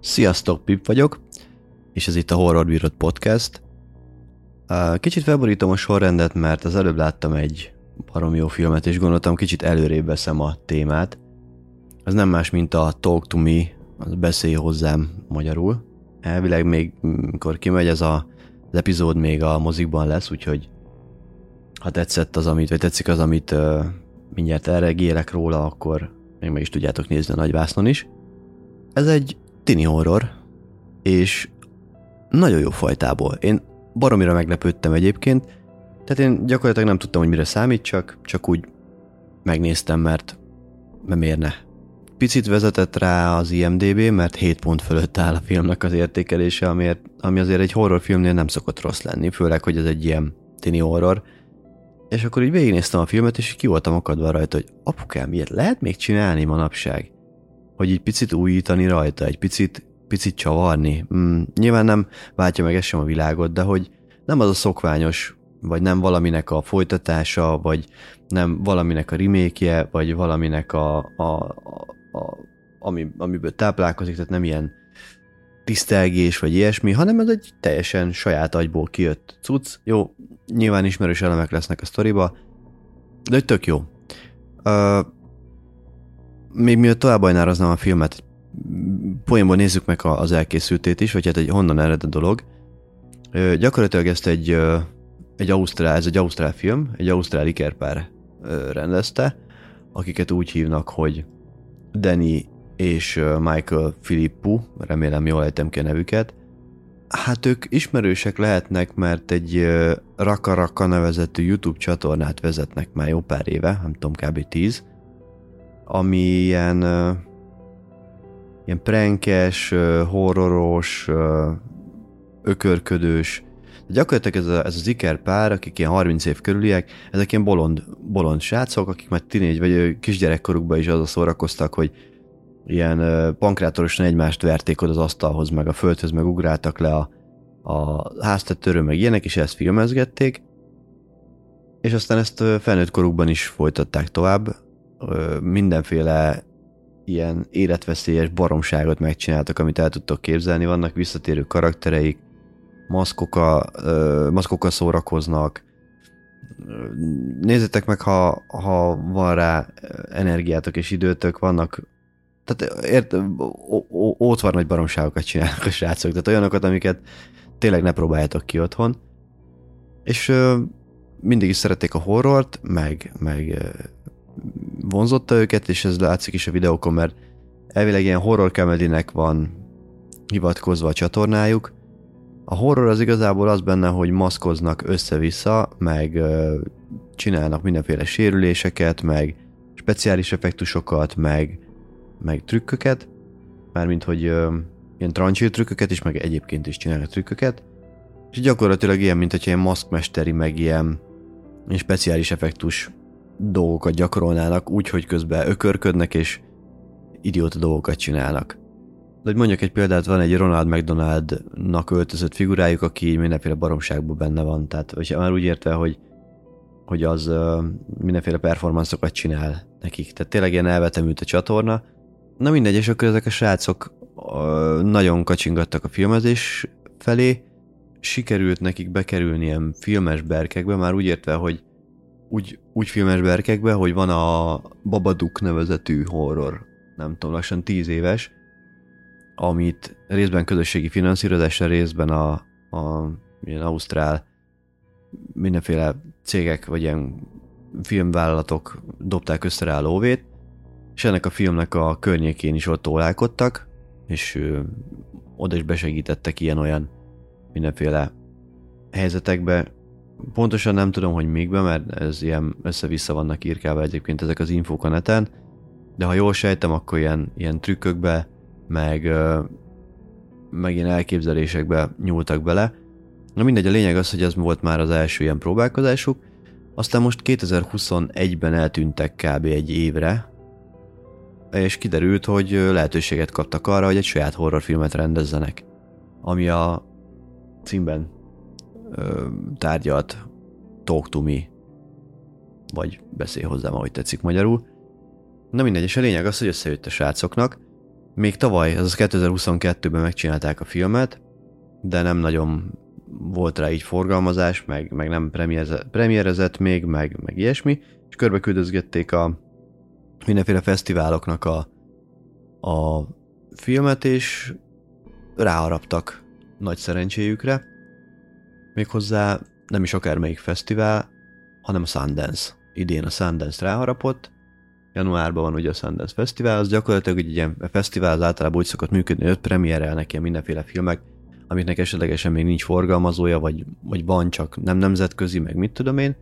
Sziasztok, Pip vagyok, és ez itt a Horror Bírod Podcast. Kicsit felborítom a sorrendet, mert az előbb láttam egy barom jó filmet, és gondoltam, kicsit előrébb veszem a témát. Ez nem más, mint a Talk to Me, az beszélj hozzám magyarul. Elvileg még, mikor kimegy ez a, az epizód, még a mozikban lesz, úgyhogy ha tetszett az, amit, vagy tetszik az, amit uh, mindjárt elregélek róla, akkor még meg is tudjátok nézni a nagyvásznon is. Ez egy tini horror, és nagyon jó fajtából. Én baromira meglepődtem egyébként, tehát én gyakorlatilag nem tudtam, hogy mire számít, csak, úgy megnéztem, mert, mert miért ne. Picit vezetett rá az IMDB, mert 7 pont fölött áll a filmnek az értékelése, amiért, ami azért egy horrorfilmnél nem szokott rossz lenni, főleg, hogy ez egy ilyen tini horror. És akkor így végignéztem a filmet, és ki voltam akadva rajta, hogy apukám, ilyet lehet még csinálni manapság? Hogy így picit újítani rajta, egy picit, picit csavarni. Mm, nyilván nem váltja meg ez sem a világot, de hogy nem az a szokványos, vagy nem valaminek a folytatása, vagy nem valaminek a remékje, vagy valaminek a, a, a, a ami, amiből táplálkozik, tehát nem ilyen tisztelgés, vagy ilyesmi, hanem ez egy teljesen saját agyból kijött cucc. Jó, nyilván ismerős elemek lesznek a sztoriba, de hogy tök jó. Uh, még miatt tovább ajnároznám a filmet, poénból nézzük meg az elkészültét is, vagy hát egy honnan ered a dolog. Uh, gyakorlatilag ezt egy, uh, egy ausztrál, ez egy ausztrál film, egy ausztrál ikerpár uh, rendezte, akiket úgy hívnak, hogy Danny és Michael Filippu, remélem jól ejtem ki a nevüket, Hát ők ismerősek lehetnek, mert egy Raka Raka nevezetű YouTube csatornát vezetnek már jó pár éve, nem tudom, kb. 10, ami ilyen, ilyen prankes, horroros, ökörködős, gyakorlatilag ez, a, ez az iker pár, akik ilyen 30 év körüliek, ezek ilyen bolond, bolond srácok, akik már tinégy vagy kisgyerekkorukban is az szórakoztak, hogy ilyen pankrátorosan egymást verték oda az asztalhoz, meg a földhöz, meg ugráltak le a, a háztetőről, meg ilyenek, és ezt filmezgették. És aztán ezt felnőtt korukban is folytatták tovább. Mindenféle ilyen életveszélyes baromságot megcsináltak, amit el tudtok képzelni. Vannak visszatérő karaktereik, maszkokkal, maszkokkal szórakoznak. Nézzétek meg, ha, ha van rá energiátok és időtök, vannak tehát ért, ótvar nagy baromságokat csinálnak a srácok, tehát olyanokat, amiket tényleg ne próbáljátok ki otthon. És ö, mindig is szerették a horrort, meg, meg ö, vonzotta őket, és ez látszik is a videókon, mert elvileg ilyen horror comedy van hivatkozva a csatornájuk. A horror az igazából az benne, hogy maszkoznak össze-vissza, meg ö, csinálnak mindenféle sérüléseket, meg speciális effektusokat, meg meg trükköket, mármint hogy ö, ilyen trancsír trükköket is, meg egyébként is csinálnak trükköket, és gyakorlatilag ilyen, mint hogy ilyen maszkmesteri, meg ilyen, ilyen speciális effektus dolgokat gyakorolnának, úgy, hogy közben ökörködnek, és idióta dolgokat csinálnak. De hogy mondjak egy példát, van egy Ronald McDonald-nak öltözött figurájuk, aki mindenféle baromságban benne van, tehát vagy már úgy értve, hogy, hogy az mindenféle performanszokat csinál nekik. Tehát tényleg ilyen elvetemült a csatorna, Na mindegy, és akkor ezek a srácok nagyon kacsingattak a filmezés felé, sikerült nekik bekerülni ilyen filmes berkekbe, már úgy értve, hogy úgy, úgy filmes berkekbe, hogy van a Babadook nevezetű horror, nem tudom, lassan tíz éves, amit részben közösségi finanszírozása, részben a, a ilyen ausztrál mindenféle cégek, vagy ilyen filmvállalatok dobták össze rá lóvét, és ennek a filmnek a környékén is ott ólálkodtak, és ő, oda is besegítettek ilyen-olyan mindenféle helyzetekbe. Pontosan nem tudom, hogy mikbe, mert ez ilyen össze-vissza vannak írkálva egyébként ezek az infók a neten, de ha jól sejtem, akkor ilyen, ilyen trükkökbe, meg, meg ilyen elképzelésekbe nyúltak bele. Na mindegy, a lényeg az, hogy ez volt már az első ilyen próbálkozásuk, aztán most 2021-ben eltűntek kb. egy évre, és kiderült, hogy lehetőséget kaptak arra, hogy egy saját horrorfilmet rendezzenek, ami a címben ö, tárgyalt Talk to Me. vagy beszélj hozzám, ahogy tetszik magyarul. Na mindegy, és a lényeg az, hogy összejött a srácoknak. Még tavaly, az 2022-ben megcsinálták a filmet, de nem nagyon volt rá így forgalmazás, meg, meg nem premierezett még, meg, meg ilyesmi, és körbe küldözgették a mindenféle fesztiváloknak a, a filmet, és ráharaptak nagy szerencséjükre. Méghozzá nem is akármelyik fesztivál, hanem a Sundance. Idén a Sundance ráharapott, januárban van ugye a Sundance Fesztivál, az gyakorlatilag egy ilyen fesztivál az általában úgy szokott működni, hogy öt premierelnek ilyen mindenféle filmek, amiknek esetlegesen még nincs forgalmazója, vagy, vagy van csak nem nemzetközi, meg mit tudom én.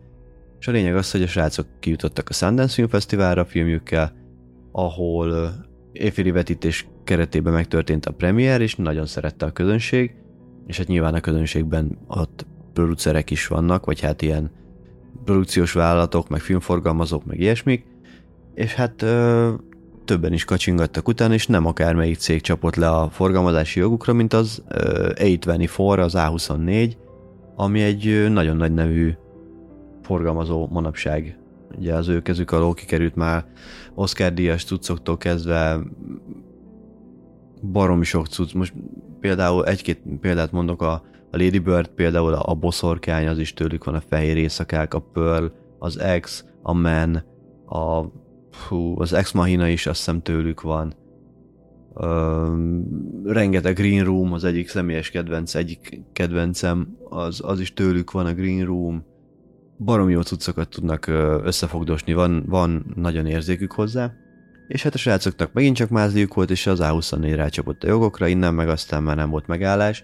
És a lényeg az, hogy a srácok kijutottak a Sundance Film Fesztiválra a filmjükkel, ahol évféli vetítés keretében megtörtént a premier, és nagyon szerette a közönség, és hát nyilván a közönségben ott producerek is vannak, vagy hát ilyen produkciós vállalatok, meg filmforgalmazók, meg ilyesmik, és hát ö, többen is kacsingattak utána, és nem akármelyik cég csapott le a forgalmazási jogukra, mint az ö, A24, az A24, ami egy nagyon nagy nevű forgalmazó manapság. Ugye az ő kezük alól kikerült már Oscar díjas cuccoktól kezdve baromi sok cucc. Most például egy-két példát mondok, a, a Lady Bird például a boszorkány, az is tőlük van, a fehér éjszakák, a Pearl, az X, a Man, a hú, az Ex Machina is azt hiszem tőlük van. Ö, rengeteg Green Room, az egyik személyes kedvenc, egyik kedvencem, az, az is tőlük van a Green Room. Barom jó cuccokat tudnak összefogdosni, van, van nagyon érzékük hozzá. És hát a srácoknak megint csak mázliuk volt, és az A24 rácsapott a jogokra, innen meg aztán már nem volt megállás,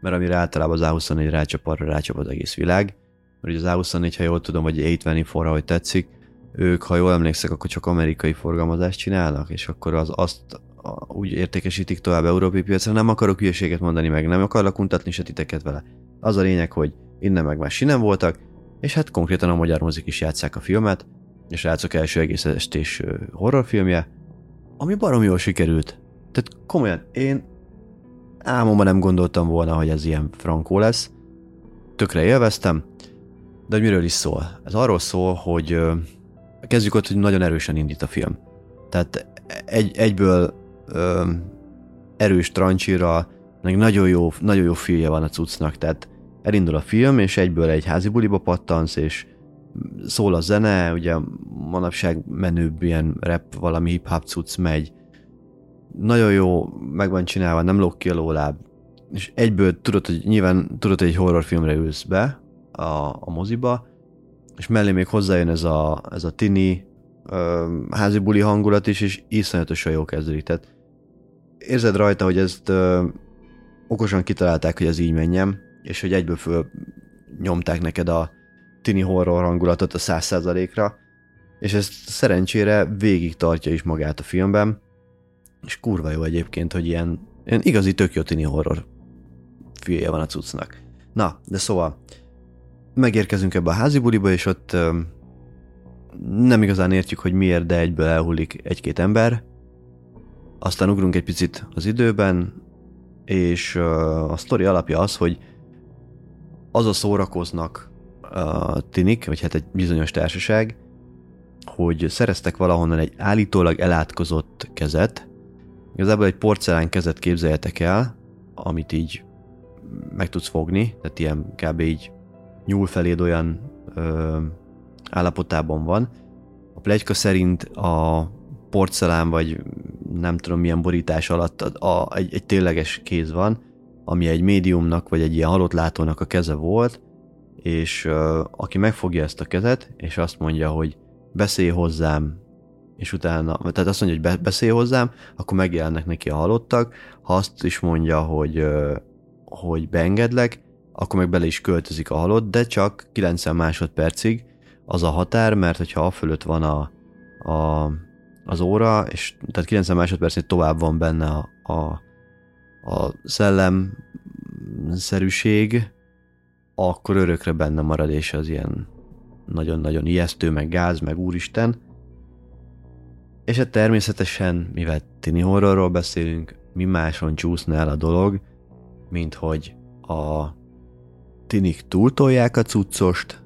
mert amire általában az A24 rácsap, arra rácsap az egész világ. Mert az A24, ha jól tudom, vagy 824, hogy tetszik, ők, ha jól emlékszek, akkor csak amerikai forgalmazást csinálnak, és akkor az azt úgy értékesítik tovább európai piacra. Nem akarok hülyeséget mondani meg, nem akarok untatni se titeket vele. Az a lényeg, hogy innen meg már sinem voltak, és hát konkrétan a magyar mozik is játszák a filmet, és látszok első egész estés horrorfilmje, ami barom jól sikerült. Tehát komolyan, én álmomban nem gondoltam volna, hogy ez ilyen frankó lesz. Tökre élveztem, de hogy miről is szól? Ez arról szól, hogy kezdjük ott, hogy nagyon erősen indít a film. Tehát egy, egyből ö, erős trancsira, nagyon jó, nagyon jó filmje van a cuccnak, tehát elindul a film, és egyből egy házi buliba pattansz, és szól a zene, ugye manapság menőbb ilyen rap, valami hip-hop cucc megy, nagyon jó, meg van csinálva, nem lók ki a lóláb, és egyből tudod, hogy nyilván tudod, hogy egy horrorfilmre ülsz be a, a moziba, és mellé még hozzájön ez a, ez a tini ö, házi buli hangulat is, és iszonyatosan jó kezdődik. Tehát érzed rajta, hogy ezt ö, okosan kitalálták, hogy ez így menjem, és hogy egyből föl nyomták neked a tini horror hangulatot a száz százalékra, és ez szerencsére végig tartja is magát a filmben, és kurva jó egyébként, hogy ilyen, ilyen igazi tök jó tini horror filmje van a cuccnak. Na, de szóval megérkezünk ebbe a házi buliba, és ott öm, nem igazán értjük, hogy miért, de egyből elhullik egy-két ember. Aztán ugrunk egy picit az időben, és a sztori alapja az, hogy az a szórakoznak a tinik, vagy hát egy bizonyos társaság, hogy szereztek valahonnan egy állítólag elátkozott kezet. Igazából egy porcelán kezet képzeljetek el, amit így meg tudsz fogni, tehát ilyen kb. így nyúl feléd olyan ö, állapotában van. A plegyka szerint a porcelán vagy nem tudom milyen borítás alatt a, a, egy, egy tényleges kéz van, ami egy médiumnak vagy egy ilyen halott látónak a keze volt, és ö, aki megfogja ezt a kezet, és azt mondja, hogy beszélj hozzám, és utána, tehát azt mondja, hogy be, beszélj hozzám, akkor megjelennek neki a halottak, ha azt is mondja, hogy, ö, hogy beengedlek, akkor meg bele is költözik a halott, de csak 90 másodpercig az a határ, mert hogyha a fölött van a, a, az óra, és tehát 90 másodpercnél tovább van benne a, a, a szellemszerűség, akkor örökre benne marad, és az ilyen nagyon-nagyon ijesztő, meg gáz, meg úristen. És hát természetesen, mivel tini horrorról beszélünk, mi máson csúszna el a dolog, mint hogy a tinik túltolják a cuccost,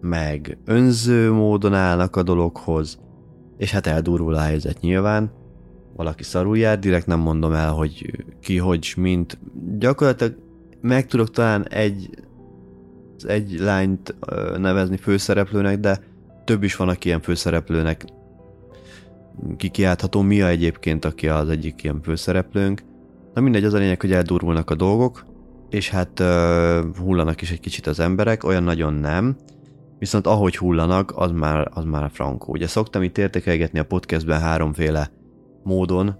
meg önző módon állnak a dologhoz, és hát eldurvul a helyzet nyilván. Valaki szarul jár, direkt nem mondom el, hogy ki, hogy, mint. Gyakorlatilag meg tudok talán egy, egy lányt nevezni főszereplőnek, de több is van, aki ilyen főszereplőnek kikiáltható. Mia egyébként, aki az egyik ilyen főszereplőnk. Na mindegy, az a lényeg, hogy eldurvulnak a dolgok, és hát uh, hullanak is egy kicsit az emberek, olyan nagyon nem, viszont ahogy hullanak, az már, az már a frankó. Ugye szoktam itt értékelgetni a podcastben háromféle módon.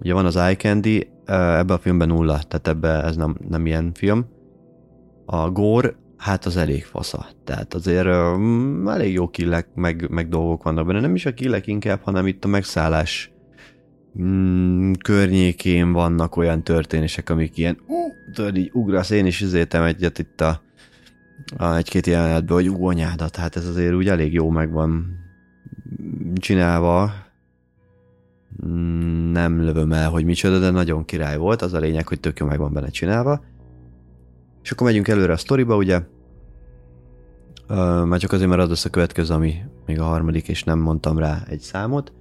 Ugye van az Eye Candy, ebben a filmben nulla, tehát ebbe ez nem, nem ilyen film. A Gore, hát az elég fasza. Tehát azért um, elég jó killek, meg, meg dolgok vannak benne. Nem is a killek inkább, hanem itt a megszállás mm, környékén vannak olyan történések, amik ilyen, uh, tudod, így ugrasz, én is üzétem egyet itt a, a egy-két jelenetben, hogy ú, anyádat, hát ez azért úgy elég jó meg van csinálva. Nem lövöm el, hogy micsoda, de nagyon király volt, az a lényeg, hogy tök jó meg van benne csinálva. És akkor megyünk előre a sztoriba, ugye. Már csak azért, mert az lesz a következő, ami még a harmadik, és nem mondtam rá egy számot.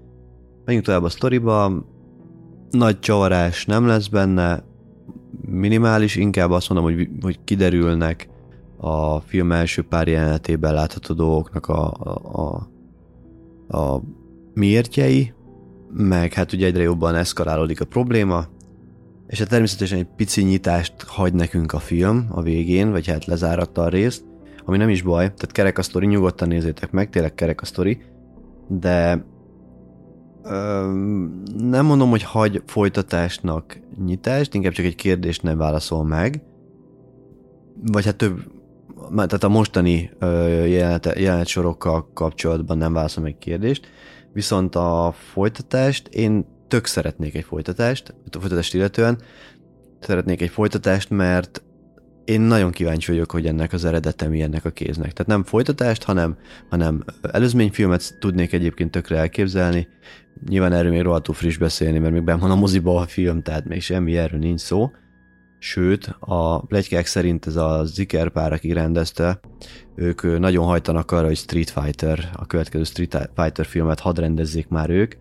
Menjünk tovább a sztoriba. Nagy csavarás nem lesz benne, minimális, inkább azt mondom, hogy, hogy kiderülnek a film első pár jelenetében látható dolgoknak a, a, a, a miértjei, meg hát ugye egyre jobban eszkalálódik a probléma, és hát természetesen egy pici nyitást hagy nekünk a film a végén, vagy hát lezáratta a részt, ami nem is baj, tehát kerek a sztori, nyugodtan nézzétek meg, tényleg kerek a sztori, de nem mondom, hogy hagy folytatásnak nyitást, inkább csak egy kérdést nem válaszol meg. Vagy hát több, tehát a mostani jelenet, jelenet sorokkal kapcsolatban nem válaszol meg kérdést. Viszont a folytatást, én tök szeretnék egy folytatást, a folytatást illetően szeretnék egy folytatást, mert én nagyon kíváncsi vagyok, hogy ennek az eredete mi ennek a kéznek. Tehát nem folytatást, hanem, hanem előzményfilmet tudnék egyébként tökre elképzelni. Nyilván erről még rohadtul friss beszélni, mert még benn van a moziba a film, tehát még semmi erről nincs szó. Sőt, a plegykák szerint ez a Ziker pár, aki rendezte, ők nagyon hajtanak arra, hogy Street Fighter, a következő Street Fighter filmet hadd rendezzék már ők.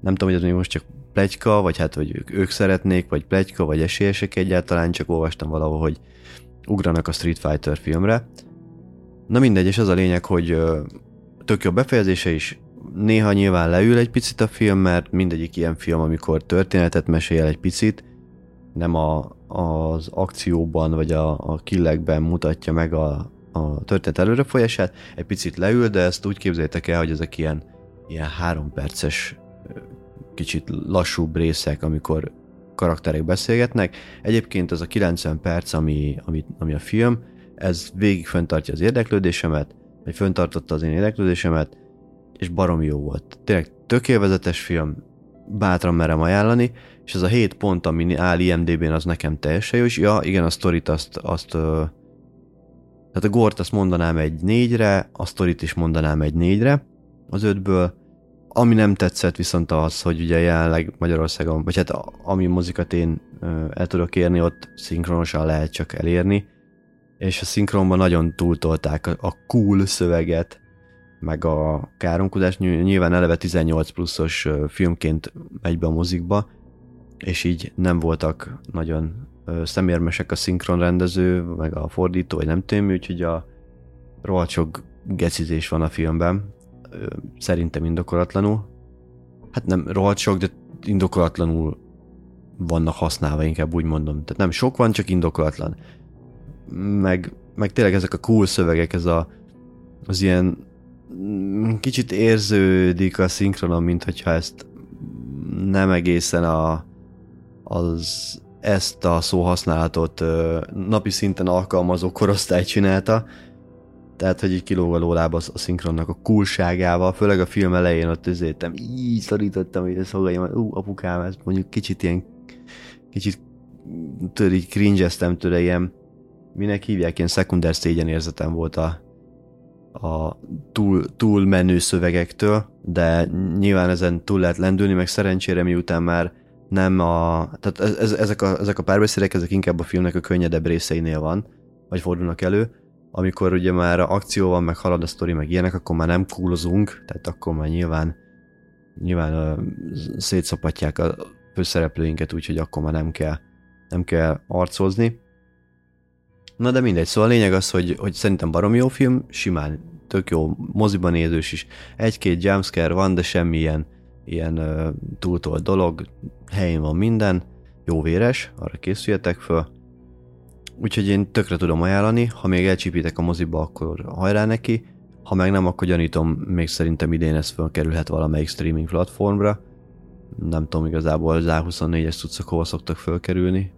Nem tudom, hogy ez még most csak plegyka, vagy hát, hogy ők, ők szeretnék, vagy plegyka, vagy esélyesek egyáltalán, csak olvastam valahol, hogy ugranak a Street Fighter filmre. Na mindegy, és az a lényeg, hogy tök jó befejezése is, néha nyilván leül egy picit a film, mert mindegyik ilyen film, amikor történetet mesél egy picit, nem a, az akcióban vagy a, a killekben mutatja meg a, a történet előrefolyását, egy picit leül, de ezt úgy képzeljétek el, hogy ezek ilyen, ilyen három perces kicsit lassúbb részek, amikor karakterek beszélgetnek. Egyébként az a 90 perc, ami, ami, ami a film, ez végig föntartja az érdeklődésemet, vagy föntartotta az én érdeklődésemet, és barom jó volt. Tényleg tökéletes film, bátran merem ajánlani, és ez a 7 pont, ami áll IMDB-n, az nekem teljesen jó, és ja, igen, a sztorit azt, azt tehát a Gort azt mondanám egy négyre, a sztorit is mondanám egy négyre az ötből, ami nem tetszett viszont az, hogy ugye jelenleg Magyarországon, vagy hát ami mozikat én el tudok érni, ott szinkronosan lehet csak elérni, és a szinkronban nagyon túltolták a, cool szöveget, meg a káromkodás, nyilván eleve 18 pluszos filmként megy be a mozikba, és így nem voltak nagyon szemérmesek a szinkronrendező, meg a fordító, vagy nem tudom, úgyhogy a rohadt sok gecizés van a filmben, szerintem indokolatlanul. Hát nem rohadt sok, de indokolatlanul vannak használva, inkább úgy mondom. Tehát nem sok van, csak indokolatlan. Meg, meg tényleg ezek a cool szövegek, ez a, az ilyen mm, kicsit érződik a szinkronon, mint hogyha ezt nem egészen a, az ezt a szóhasználatot napi szinten alkalmazó korosztály csinálta, tehát, hogy így kilóg a lólába a szinkronnak a kulságával, főleg a film elején ott üzéltem, így szorítottam hogy a hogy ú, apukám, ez mondjuk kicsit ilyen, kicsit tudod, így cringe tőle, ilyen, minek hívják, ilyen szekunder szégyen érzetem volt a, a túl, túl menő szövegektől, de nyilván ezen túl lehet lendülni, meg szerencsére miután már nem a... Tehát ez, ezek, a, ezek a párbeszédek, ezek inkább a filmnek a könnyedebb részeinél van, vagy fordulnak elő, amikor ugye már akció van, meg halad a sztori, meg ilyenek, akkor már nem kúlozunk, tehát akkor már nyilván nyilván uh, szétszapatják a főszereplőinket, úgyhogy akkor már nem kell, nem kell arcozni. Na de mindegy, szóval a lényeg az, hogy, hogy szerintem barom jó film, simán tök jó, moziban nézős is. Egy-két jumpscare van, de semmi ilyen, uh, túltolt dolog, helyén van minden, jó véres, arra készüljetek föl. Úgyhogy én tökre tudom ajánlani, ha még elcsípitek a moziba, akkor hajrá neki, ha meg nem, akkor gyanítom, még szerintem idén ez fölkerülhet valamelyik streaming platformra. Nem tudom igazából az A24-es cuccok hova szoktak fölkerülni.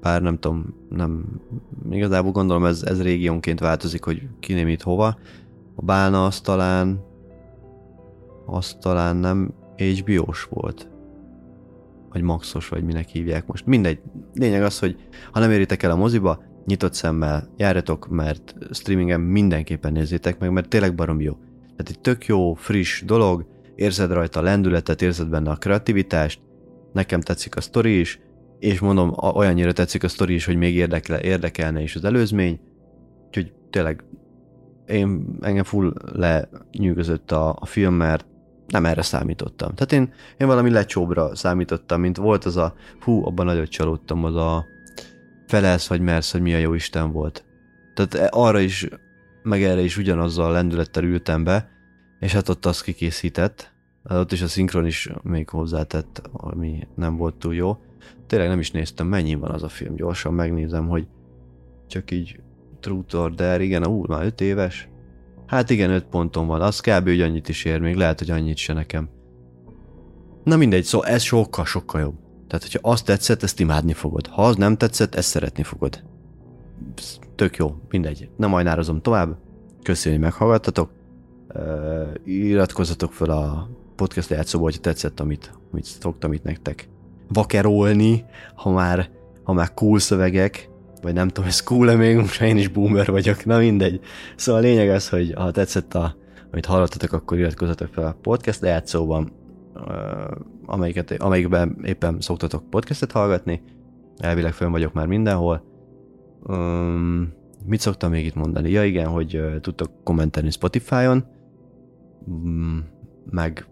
Bár nem tudom, nem... Igazából gondolom ez, ez régiónként változik, hogy kiném itt hova. A bálna az talán... Az talán nem HBO-s volt. Vagy Maxos, vagy minek hívják most. Mindegy. Lényeg az, hogy ha nem éritek el a moziba, nyitott szemmel járjatok, mert streamingen mindenképpen nézzétek meg, mert tényleg barom jó. Tehát egy tök jó, friss dolog, érzed rajta a lendületet, érzed benne a kreativitást, nekem tetszik a sztori is, és mondom, olyannyira tetszik a sztori is, hogy még érdekel, érdekelne is az előzmény, úgyhogy tényleg én engem full lenyűgözött a, a film, mert nem erre számítottam. Tehát én, én valami lecsóbra számítottam, mint volt az a, hú, abban nagyot csalódtam, az a felelsz vagy mersz, hogy mi a jó Isten volt. Tehát arra is, meg erre is ugyanazzal a lendülettel ültem be, és hát ott azt kikészített, hát ott is a szinkron is még hozzátett, ami nem volt túl jó. Tényleg nem is néztem, mennyi van az a film, gyorsan megnézem, hogy csak így Truth or Dare, igen, ú, már 5 éves. Hát igen, 5 ponton van, az kb. hogy annyit is ér még, lehet, hogy annyit se nekem. Na mindegy, szóval ez sokkal-sokkal jobb. Tehát, hogyha azt tetszett, ezt imádni fogod. Ha az nem tetszett, ezt szeretni fogod. Tök jó, mindegy. Nem majnározom tovább. Köszönjük, hogy meghallgattatok. Uh, iratkozzatok fel a podcast játszóba, hogyha tetszett, amit, amit szoktam itt nektek vakerolni, ha már, ha már cool szövegek, vagy nem tudom, ez cool-e még, most én is boomer vagyok, na mindegy. Szóval a lényeg az, hogy ha tetszett, a, amit hallottatok, akkor iratkozzatok fel a podcast lejátszóban, amelyiket, amelyikben éppen szoktatok podcastet hallgatni. Elvileg fönn vagyok már mindenhol. Um, mit szoktam még itt mondani? Ja igen, hogy uh, tudtok kommentelni Spotify-on, um, meg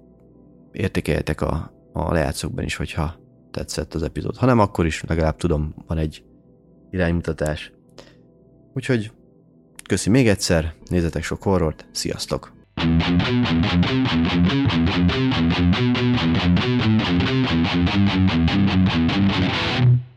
értékeljetek a, a lejátszókban is, hogyha tetszett az epizód. Ha nem, akkor is legalább tudom, van egy iránymutatás. Úgyhogy köszi még egyszer, nézzetek sok horrort, sziasztok! Thank you.